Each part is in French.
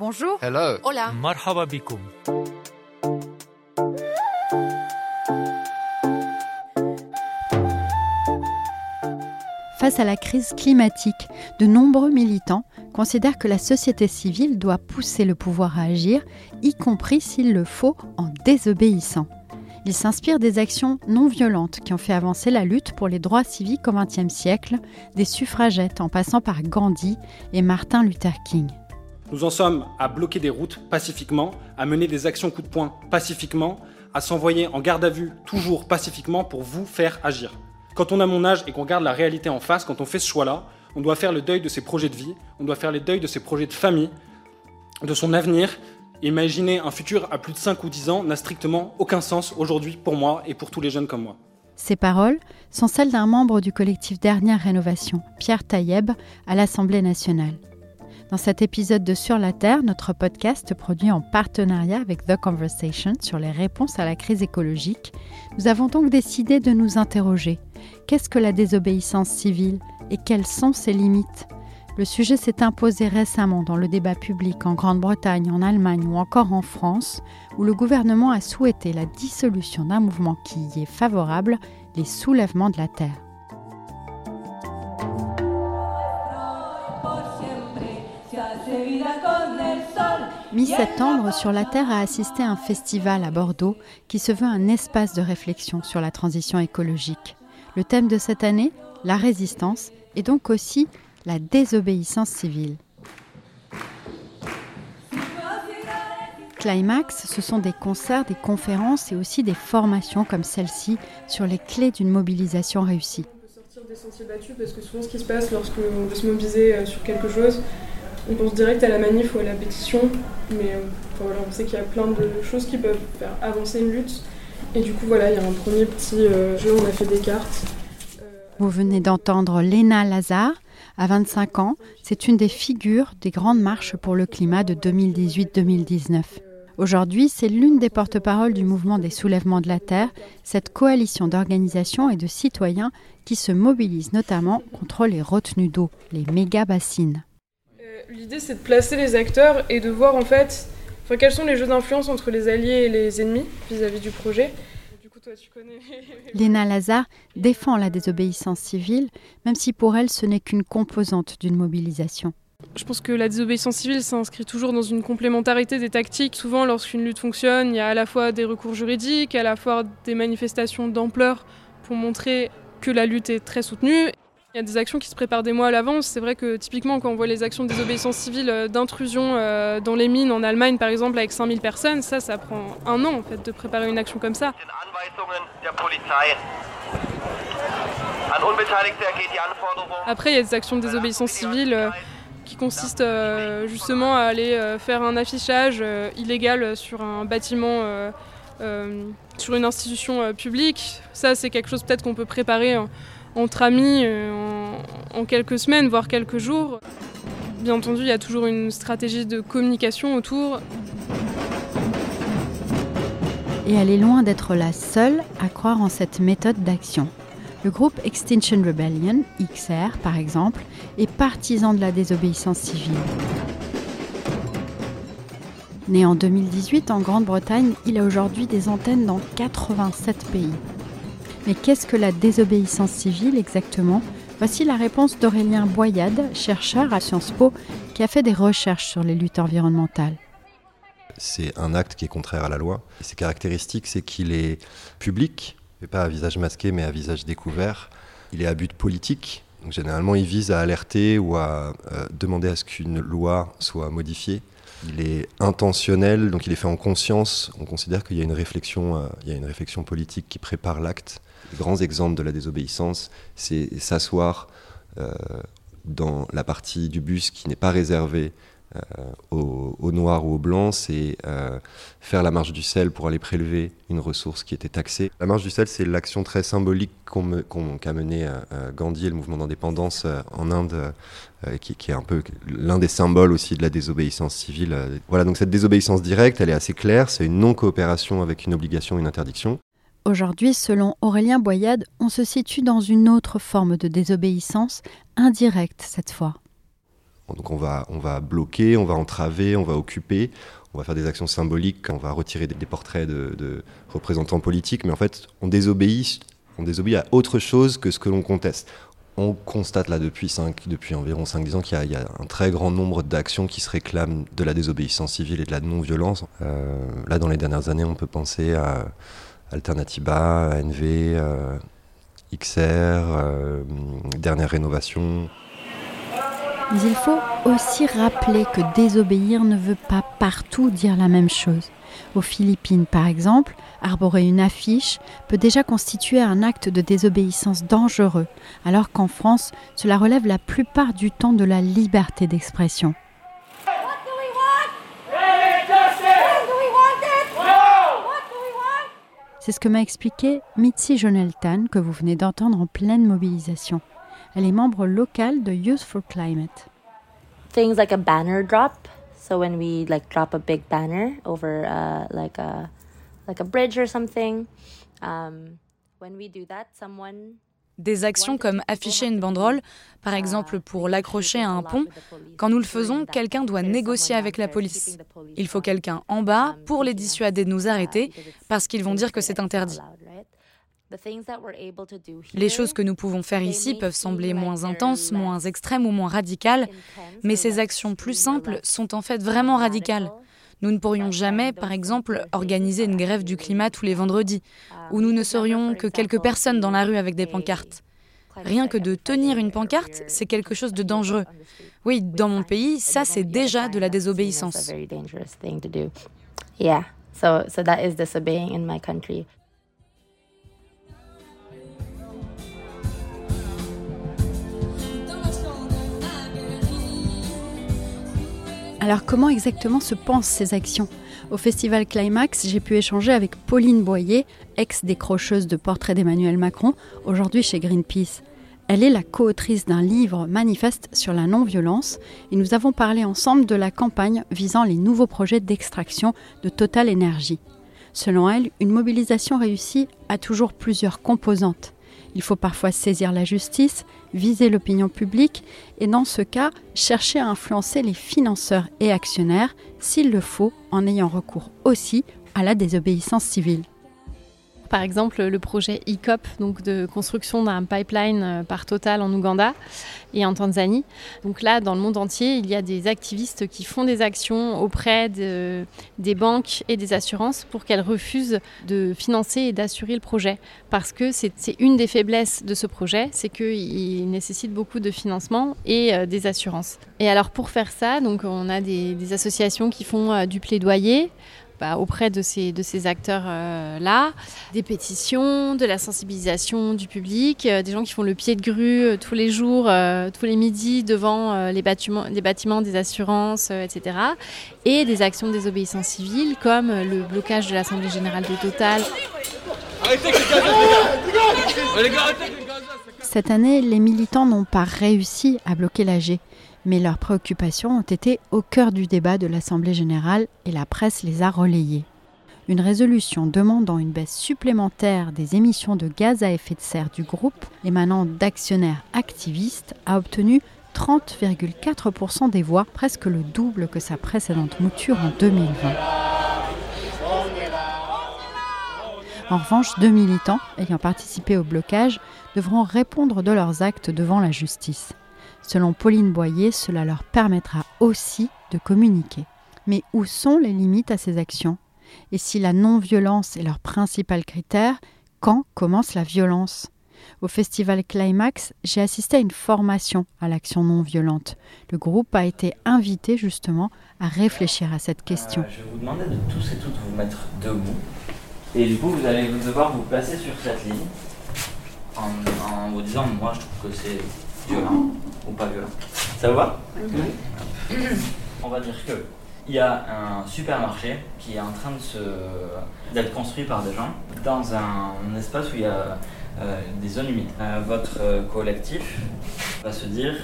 Bonjour. Hello. Hola. Marhababikoum! Face à la crise climatique, de nombreux militants considèrent que la société civile doit pousser le pouvoir à agir, y compris s'il le faut en désobéissant. Ils s'inspirent des actions non violentes qui ont fait avancer la lutte pour les droits civiques au XXe siècle, des suffragettes en passant par Gandhi et Martin Luther King. Nous en sommes à bloquer des routes pacifiquement, à mener des actions coup de poing pacifiquement, à s'envoyer en garde à vue toujours pacifiquement pour vous faire agir. Quand on a mon âge et qu'on regarde la réalité en face, quand on fait ce choix-là, on doit faire le deuil de ses projets de vie, on doit faire le deuil de ses projets de famille, de son avenir. Imaginer un futur à plus de 5 ou 10 ans n'a strictement aucun sens aujourd'hui pour moi et pour tous les jeunes comme moi. Ces paroles sont celles d'un membre du collectif Dernière Rénovation, Pierre Taïeb, à l'Assemblée nationale. Dans cet épisode de Sur la Terre, notre podcast produit en partenariat avec The Conversation sur les réponses à la crise écologique, nous avons donc décidé de nous interroger. Qu'est-ce que la désobéissance civile et quelles sont ses limites? Le sujet s'est imposé récemment dans le débat public en Grande-Bretagne, en Allemagne ou encore en France, où le gouvernement a souhaité la dissolution d'un mouvement qui y est favorable, les soulèvements de la Terre. Mi-septembre, Sur la Terre a assisté à un festival à Bordeaux qui se veut un espace de réflexion sur la transition écologique. Le thème de cette année, la résistance, et donc aussi la désobéissance civile. Climax, ce sont des concerts, des conférences et aussi des formations comme celle-ci sur les clés d'une mobilisation réussie. sortir des sentiers battus parce que souvent ce qui se passe lorsqu'on veut se mobiliser euh, sur quelque chose, on pense direct à la manif ou à la pétition, mais euh, enfin, voilà, on sait qu'il y a plein de choses qui peuvent faire avancer une lutte. Et du coup, voilà, il y a un premier petit euh, jeu, on a fait des cartes. Euh, Vous venez d'entendre Léna Lazare. À 25 ans, c'est une des figures des grandes marches pour le climat de 2018-2019. Aujourd'hui, c'est l'une des porte-paroles du mouvement des soulèvements de la Terre, cette coalition d'organisations et de citoyens qui se mobilisent notamment contre les retenues d'eau, les méga-bassines. Euh, L'idée, c'est de placer les acteurs et de voir en fait enfin, quels sont les jeux d'influence entre les alliés et les ennemis vis-à-vis du projet. Du coup, toi, tu connais. Léna Lazare défend la désobéissance civile, même si pour elle ce n'est qu'une composante d'une mobilisation. Je pense que la désobéissance civile s'inscrit toujours dans une complémentarité des tactiques. Souvent, lorsqu'une lutte fonctionne, il y a à la fois des recours juridiques, à la fois des manifestations d'ampleur pour montrer que la lutte est très soutenue. Il y a des actions qui se préparent des mois à l'avance. C'est vrai que typiquement, quand on voit les actions de désobéissance civile euh, d'intrusion euh, dans les mines en Allemagne, par exemple, avec 5000 personnes, ça, ça prend un an en fait de préparer une action comme ça. Après, il y a des actions de désobéissance civile euh, qui consistent euh, justement à aller euh, faire un affichage euh, illégal sur un bâtiment, sur une institution publique. Ça, c'est quelque chose peut-être qu'on peut préparer en- entre amis euh, en, en quelques semaines, voire quelques jours. Bien entendu, il y a toujours une stratégie de communication autour. Et elle est loin d'être la seule à croire en cette méthode d'action. Le groupe Extinction Rebellion, XR par exemple, est partisan de la désobéissance civile. Né en 2018 en Grande-Bretagne, il a aujourd'hui des antennes dans 87 pays. Mais qu'est-ce que la désobéissance civile exactement? Voici la réponse d'Aurélien Boyade, chercheur à Sciences Po, qui a fait des recherches sur les luttes environnementales. c'est un acte qui est contraire à la loi. Ses caractéristiques, c'est qu'il est public, et pas à visage masqué, mais à visage découvert. Il est à but politique. Généralement, il vise à alerter ou à euh, demander à ce qu'une loi soit modifiée. Il est intentionnel, donc il est fait en conscience. On considère qu'il y a une réflexion, euh, il y a une réflexion politique qui prépare l'acte. Les grands exemples de la désobéissance, c'est s'asseoir euh, dans la partie du bus qui n'est pas réservée euh, aux, Noirs ou aux Blancs, c'est euh, faire la marche du sel pour aller prélever une ressource qui était taxée. La marche du sel, c'est l'action très symbolique qu'a menée euh, Gandhi et le mouvement d'indépendance en Inde, qui, qui, est un peu l'un des symboles aussi de la désobéissance civile. Voilà, donc cette désobéissance directe, elle est assez claire, c'est une non-coopération avec une obligation, une interdiction. Aujourd'hui, selon Aurélien Boyade, on se situe dans une autre forme de désobéissance, indirecte cette fois. Donc on va, on va bloquer, on va entraver, on va occuper, on va faire des actions symboliques, on va retirer des, portraits de, représentants politiques, mais en fait on désobéit, on désobéit à autre chose que ce que l'on conteste. On constate là depuis, depuis environ 5-10 ans qu'il y, a un très grand nombre d'actions qui se réclament de la désobéissance civile et de la non-violence. Euh, là dans les dernières années on peut penser à Alternativa, ANV, euh, XR, euh, dernière rénovation. Mais il faut aussi rappeler que désobéir ne veut pas partout dire la même chose. Aux Philippines, par exemple, arborer une affiche peut déjà constituer un acte de désobéissance dangereux, alors qu'en France, cela relève la plupart du temps de la liberté d'expression. C'est ce que m'a expliqué Mitzi Joneltan, que vous venez d'entendre en pleine mobilisation. Elle est membre locale de Youth for Climate. Things like a banner drop. So when we like drop a big banner over uh, like a like a bridge or something, um, when we do that, someone des actions comme afficher une banderole, par exemple pour l'accrocher à un pont, quand nous le faisons, quelqu'un doit négocier avec la police. Il faut quelqu'un en bas pour les dissuader de nous arrêter parce qu'ils vont dire que c'est interdit. Les choses que nous pouvons faire ici peuvent sembler moins intenses, moins extrêmes ou moins radicales, mais ces actions plus simples sont en fait vraiment radicales. Nous ne pourrions jamais, par exemple, organiser une grève du climat tous les vendredis, où nous ne serions que quelques personnes dans la rue avec des pancartes. Rien que de tenir une pancarte, c'est quelque chose de dangereux. Oui, dans mon pays, ça c'est déjà de la désobéissance. Alors comment exactement se pensent ces actions? Au festival Climax, j'ai pu échanger avec Pauline Boyer, ex-décrocheuse de portraits d'Emmanuel Macron, aujourd'hui chez Greenpeace. Elle est la co-autrice d'un livre manifeste sur la non-violence et nous avons parlé ensemble de la campagne visant les nouveaux projets d'extraction de Total Energy. Selon elle, une mobilisation réussie a toujours plusieurs composantes. Il faut parfois saisir la justice, viser l'opinion publique et dans ce cas, chercher à influencer les financeurs et actionnaires, s'il le faut, en ayant recours aussi à la désobéissance civile par exemple le projet ICOP, donc de construction d'un pipeline euh, par Total en Ouganda et en Tanzanie. Donc là, dans le monde entier, il y a des activistes qui font des actions auprès de, des banques et des assurances pour qu'elles refusent de financer et d'assurer le projet. Parce que c'est une des faiblesses de ce projet, c'est qu'il nécessite beaucoup de financement et euh, des assurances. Et alors pour faire ça, donc on a des, des associations qui font euh, du plaidoyer. Bah, auprès de ces, acteurs-là, des pétitions, de la sensibilisation du public, euh, des gens qui font le pied de grue euh, tous les jours, euh, tous les midis devant les, bâtiments, les bâtiments des assurances, etc. Et des actions de désobéissance civile comme le blocage de l'Assemblée générale de Total. Cette année, les militants n'ont pas réussi à bloquer l'AG mais leurs préoccupations ont été au cœur du débat de l'Assemblée générale et la presse les a relayées. Une résolution demandant une baisse supplémentaire des émissions de gaz à effet de serre du groupe émanant d'actionnaires activistes a obtenu 30,4% des voix, presque le double que sa précédente mouture en 2020. En revanche, deux militants ayant participé au blocage devront répondre de leurs actes devant la justice. Selon Pauline Boyer, cela leur permettra aussi de communiquer. Mais où sont les limites à ces actions? Et si la non-violence est leur principal critère, quand commence la violence? Au festival Climax, j'ai assisté à une formation à l'action non violente. Le groupe a été invité justement à réfléchir à cette question. Euh, je vais vous demander de tous et toutes vous mettre debout. Et du coup, vous allez devoir vous placer sur cette ligne en, en vous disant, moi je trouve que c'est violent ou pas violent. Ça vous va On va dire que il y a un supermarché qui est en train de se d'être construit par des gens dans un espace où il y a euh, des zones humides. Euh, votre euh, collectif va se dire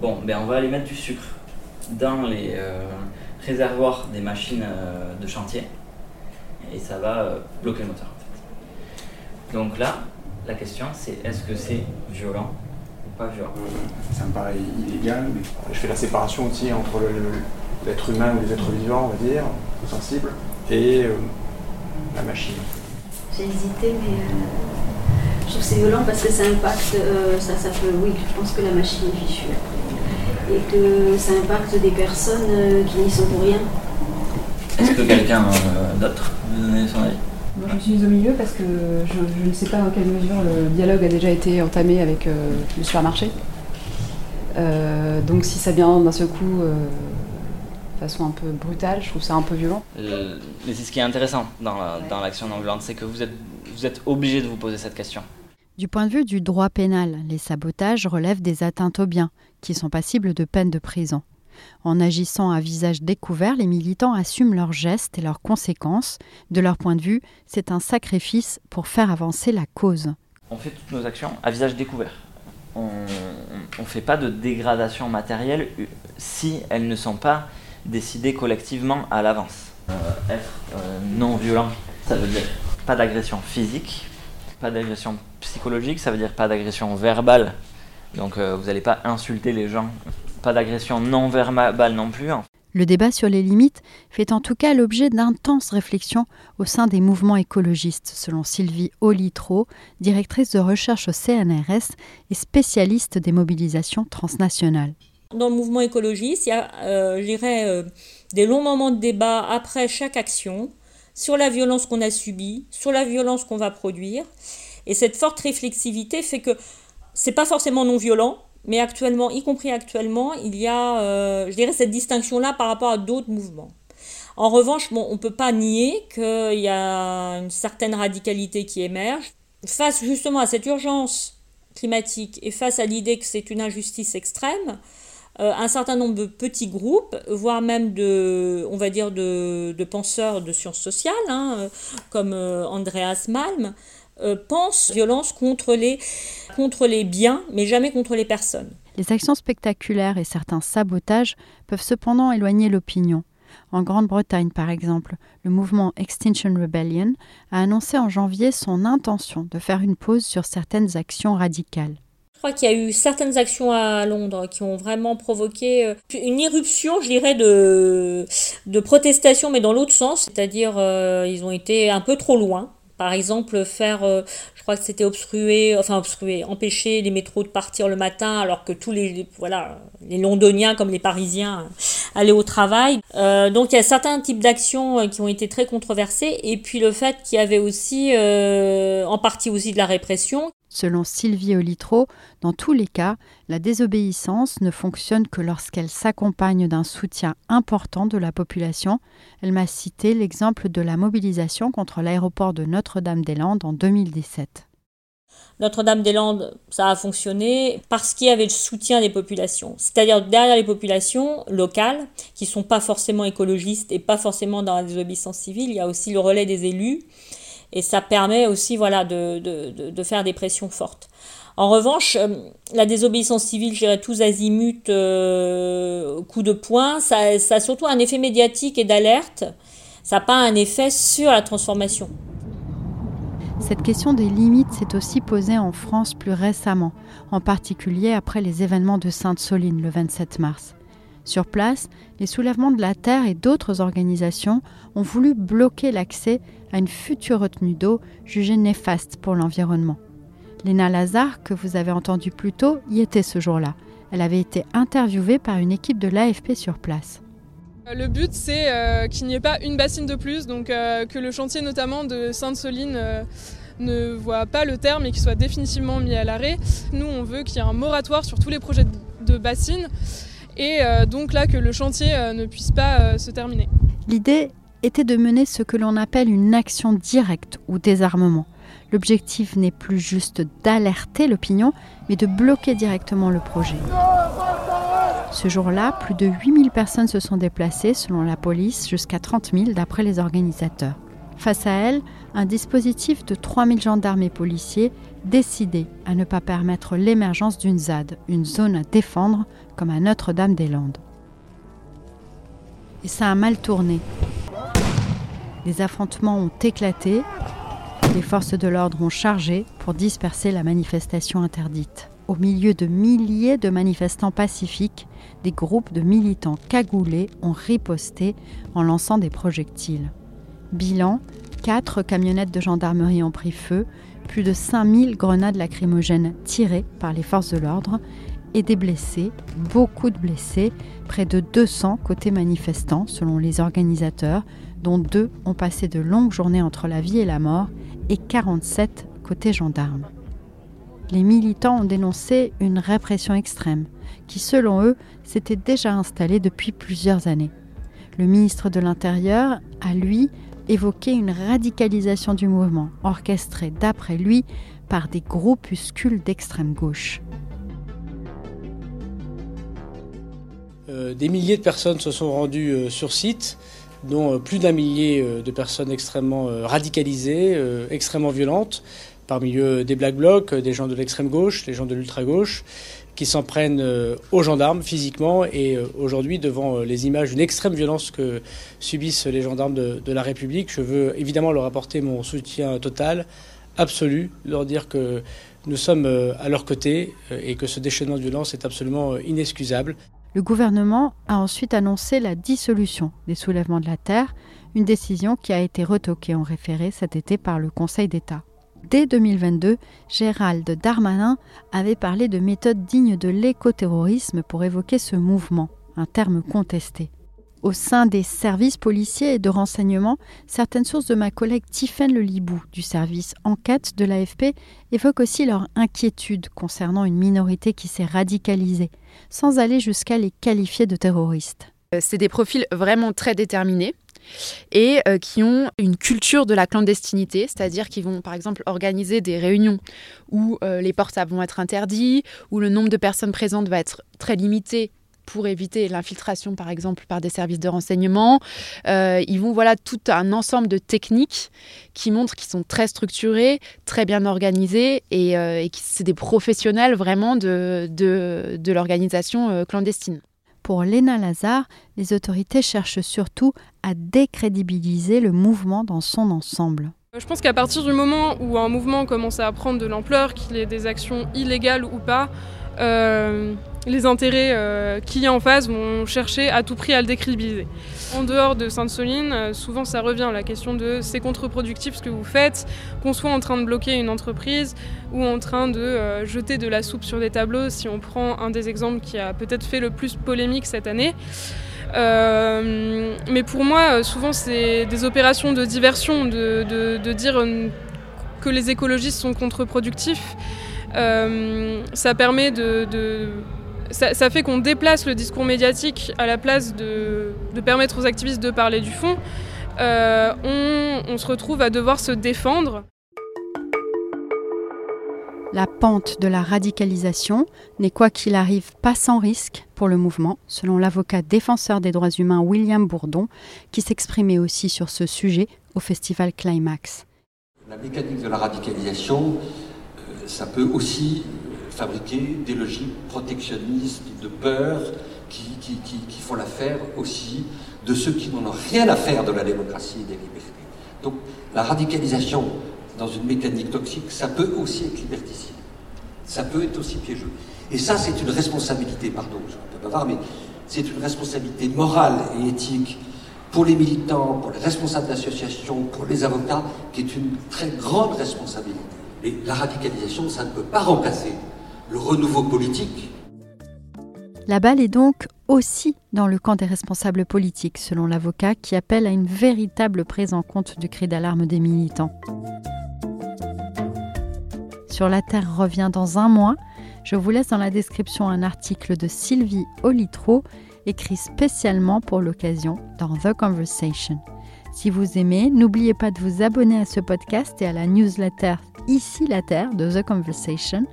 bon, ben on va aller mettre du sucre dans les réservoirs des machines de chantier et ça va bloquer le moteur. Donc là, la question c'est est-ce que c'est violent pas violent Ça me paraît illégal, mais je fais la séparation aussi entre l'être humain ou les êtres vivants, on va dire, sensibles, et la machine. J'ai hésité, mais je trouve que c'est violent parce que ça impacte, ça, ça peut, oui, je pense que la machine est fichue Et que ça impacte des personnes qui n'y sont pour rien. Est-ce que quelqu'un d'autre veut donner son avis? Moi, je me suis mise au milieu parce que je, ne sais pas dans quelle mesure le dialogue a déjà été entamé avec le supermarché. donc si ça vient d'un seul coup de façon un peu brutale, je trouve ça un peu violent. mais c'est ce qui est intéressant dans, l'action non violente, c'est que vous êtes, vous êtes obligé de vous poser cette question. Du point de vue du droit pénal, les sabotages relèvent des atteintes aux biens, qui sont passibles de peine de prison. En agissant à visage découvert, les militants assument leurs gestes et leurs conséquences. De leur point de vue, c'est un sacrifice pour faire avancer la cause. On fait toutes nos actions à visage découvert. On ne fait pas de dégradation matérielle si elles ne sont pas décidées collectivement à l'avance. Euh, être euh, non violent, ça veut dire pas d'agression physique, pas d'agression psychologique, ça veut dire pas d'agression verbale. Donc euh, vous n'allez pas insulter les gens. Pas d'agression non verbale non plus. Hein. Le débat sur les limites fait en tout cas l'objet d'intenses réflexions au sein des mouvements écologistes, selon Sylvie Olitro, directrice de recherche au CNRS et spécialiste des mobilisations transnationales. Dans le mouvement écologiste, il y a, euh, je dirais, euh, des longs moments de débat après chaque action sur la violence qu'on a subie, sur la violence qu'on va produire. Et cette forte réflexivité fait que c'est pas forcément non violent, mais actuellement, y compris actuellement, il y a, euh, je dirais, cette distinction-là par rapport à d'autres mouvements. En revanche, bon, on ne peut pas nier qu'il y a une certaine radicalité qui émerge. Face justement à cette urgence climatique et face à l'idée que c'est une injustice extrême, euh, un certain nombre de petits groupes, voire même de, on va dire, de, penseurs de sciences sociales, hein, euh, comme Andreas Malm, pensent violence contre les, contre les biens, mais jamais contre les personnes. Les actions spectaculaires et certains sabotages peuvent cependant éloigner l'opinion. En Grande-Bretagne, par exemple, le mouvement Extinction Rebellion a annoncé en janvier son intention de faire une pause sur certaines actions radicales crois qu'il y a eu certaines actions à Londres qui ont vraiment provoqué euh, une irruption, je dirais, de, de protestation, mais dans l'autre sens. C'est-à-dire, euh, ils ont été un peu trop loin. Par exemple, faire, euh, je crois que c'était obstruer, enfin obstruer, empêcher les métros de partir le matin alors que tous les, voilà, les Londoniens comme les Parisiens allaient au travail. donc il y a certains types d'actions qui ont été très controversées et puis le fait qu'il y avait aussi, en partie aussi de la répression. Selon Sylvie Olitro, dans tous les cas, la désobéissance ne fonctionne que lorsqu'elle s'accompagne d'un soutien important de la population. Elle m'a cité l'exemple de la mobilisation contre l'aéroport de Notre-Dame-des-Landes en 2017. Notre-Dame-des-Landes, ça a fonctionné parce qu'il y avait le soutien des populations. C'est-à-dire derrière les populations locales, qui ne sont pas forcément écologistes et pas forcément dans la désobéissance civile, il y a aussi le relais des élus et ça permet aussi voilà, de, de, de faire des pressions fortes. En revanche, euh, la désobéissance civile, je dirais tous azimuts, euh, coup de poing, ça, ça, a surtout un effet médiatique et d'alerte. Ça n'a pas un effet sur la transformation. Cette question des limites s'est aussi posée en France plus récemment, en particulier après les événements de Sainte-Soline le 27 mars. Sur place, les soulèvements de la Terre et d'autres organisations ont voulu bloquer l'accès à une future retenue d'eau jugée néfaste pour l'environnement. Léna Lazare, que vous avez entendu plus tôt, y était ce jour-là. Elle avait été interviewée par une équipe de l'AFP sur place. Euh, le but, c'est euh, qu'il n'y ait pas une bassine de plus, donc euh, que le chantier notamment de Sainte-Soline ne voit pas le terme et qu'il soit définitivement mis à l'arrêt. Nous, on veut qu'il y ait un moratoire sur tous les projets de bassines et donc là que le chantier ne puisse pas se terminer. L'idée était de mener ce que l'on appelle une action directe ou désarmement. l'objectif n'est plus juste d'alerter l'opinion, mais de bloquer directement le projet. Ce jour-là, plus de 8000 personnes se sont déplacées, selon la police, jusqu'à 30 000 d'après les organisateurs. Face à elles, un dispositif de 3000 gendarmes et policiers décidés à ne pas permettre l'émergence d'une ZAD, une zone à défendre, comme à Notre-Dame-des-Landes. Et ça a mal tourné. Les affrontements ont éclaté, les forces de l'ordre ont chargé pour disperser la manifestation interdite. Au milieu de milliers de manifestants pacifiques, des groupes de militants cagoulés ont riposté en lançant des projectiles. Bilan, quatre camionnettes de gendarmerie ont pris feu, plus de 5000 grenades lacrymogènes tirées par les forces de l'ordre et des blessés, beaucoup de blessés, près de 200 côté manifestants selon les organisateurs, dont deux ont passé de longues journées entre la vie et la mort, et 47 côté gendarmes. Les militants ont dénoncé une répression extrême, qui selon eux s'était déjà installée depuis plusieurs années. Le ministre de l'Intérieur a, lui, évoqué une radicalisation du mouvement, orchestrée, d'après lui, par des groupuscules d'extrême gauche. Euh, des milliers de personnes se sont rendues euh, sur site, dont euh, plus d'un millier de personnes extrêmement radicalisées, extrêmement violentes, parmi eux des black blocs, des gens de l'extrême gauche, des gens de l'ultra gauche, qui s'en prennent aux gendarmes physiquement et aujourd'hui devant les images d'une extrême violence que subissent les gendarmes de, de, la République, je veux évidemment leur apporter mon soutien total, absolu, leur dire que nous sommes à leur côté et que ce déchaînement de violence est absolument inexcusable. Le gouvernement a ensuite annoncé la dissolution des soulèvements de la Terre, une décision qui a été retoquée en référé cet été par le Conseil d'État. Dès 2022, Gérald Darmanin avait parlé de méthodes dignes de l'écoterrorisme pour évoquer ce mouvement, un terme contesté. Au sein des services policiers et de renseignement, certaines sources de ma collègue Tiffaine Le Libou du service enquête de l'AFP évoquent aussi leur inquiétude concernant une minorité qui s'est radicalisée, sans aller jusqu'à les qualifier de terroristes. Euh, c'est des profils vraiment très déterminés et euh, qui ont une culture de la clandestinité, c'est-à-dire qu'ils vont par exemple organiser des réunions où euh, les portables vont être interdits, où le nombre de personnes présentes va être très limité pour éviter l'infiltration, par exemple, par des services de renseignement. Ils vont voilà tout un ensemble de techniques qui montrent qu'ils sont très structurés, très bien organisés et, euh, que c'est des professionnels vraiment de, de, l'organisation clandestine. Pour Léna Lazare, les autorités cherchent surtout à décrédibiliser le mouvement dans son ensemble. Je pense qu'à partir du moment où un mouvement commence à prendre de l'ampleur, qu'il ait des actions illégales ou pas, euh, les intérêts euh, qui en face vont chercher à tout prix à le décrédibiliser. En dehors de Sainte-Soline, euh, souvent ça revient la question de c'est contre-productif ce que vous faites, qu'on soit en train de bloquer une entreprise ou en train de jeter de la soupe sur des tableaux, si on prend un des exemples qui a peut-être fait le plus polémique cette année. mais pour moi, souvent c'est des opérations de diversion, de dire que les écologistes sont contre-productifs. Euh, ça permet de, ça, fait qu'on déplace le discours médiatique à la place de, permettre aux activistes de parler du fond. Euh, on, se retrouve à devoir se défendre. La pente de la radicalisation n'est quoi qu'il arrive pas sans risque pour le mouvement, selon l'avocat défenseur des droits humains William Bourdon, qui s'exprimait aussi sur ce sujet au festival Climax. La mécanique de la radicalisation, ça peut aussi fabriquer des logiques protectionnistes, de peur, qui, font l'affaire aussi de ceux qui n'en ont rien à faire de la démocratie et des libertés. Donc la radicalisation dans une mécanique toxique, ça peut aussi être liberticide. Ça peut être aussi piégeux. Et ça, c'est une responsabilité, pardon, je ne peux pas voir, mais c'est une responsabilité morale et éthique pour les militants, pour les responsables d'associations, pour les avocats, qui est une très grande responsabilité. Mais la radicalisation, ça ne peut pas remplacer le renouveau politique. La balle est donc aussi dans le camp des responsables politiques, selon l'avocat, qui appelle à une véritable prise en compte du cri d'alarme des militants. Sur la Terre revient dans un mois. Je vous laisse dans la description un article de Sylvie Olitro, écrit spécialement pour l'occasion dans The Conversation. Si vous aimez, n'oubliez pas de vous abonner à ce podcast et à la newsletter Ici la Terre de The Conversation.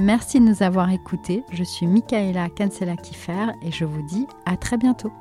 Merci de nous avoir écoutés. Je suis Michaela Kansela-Kiffer et je vous dis à très bientôt.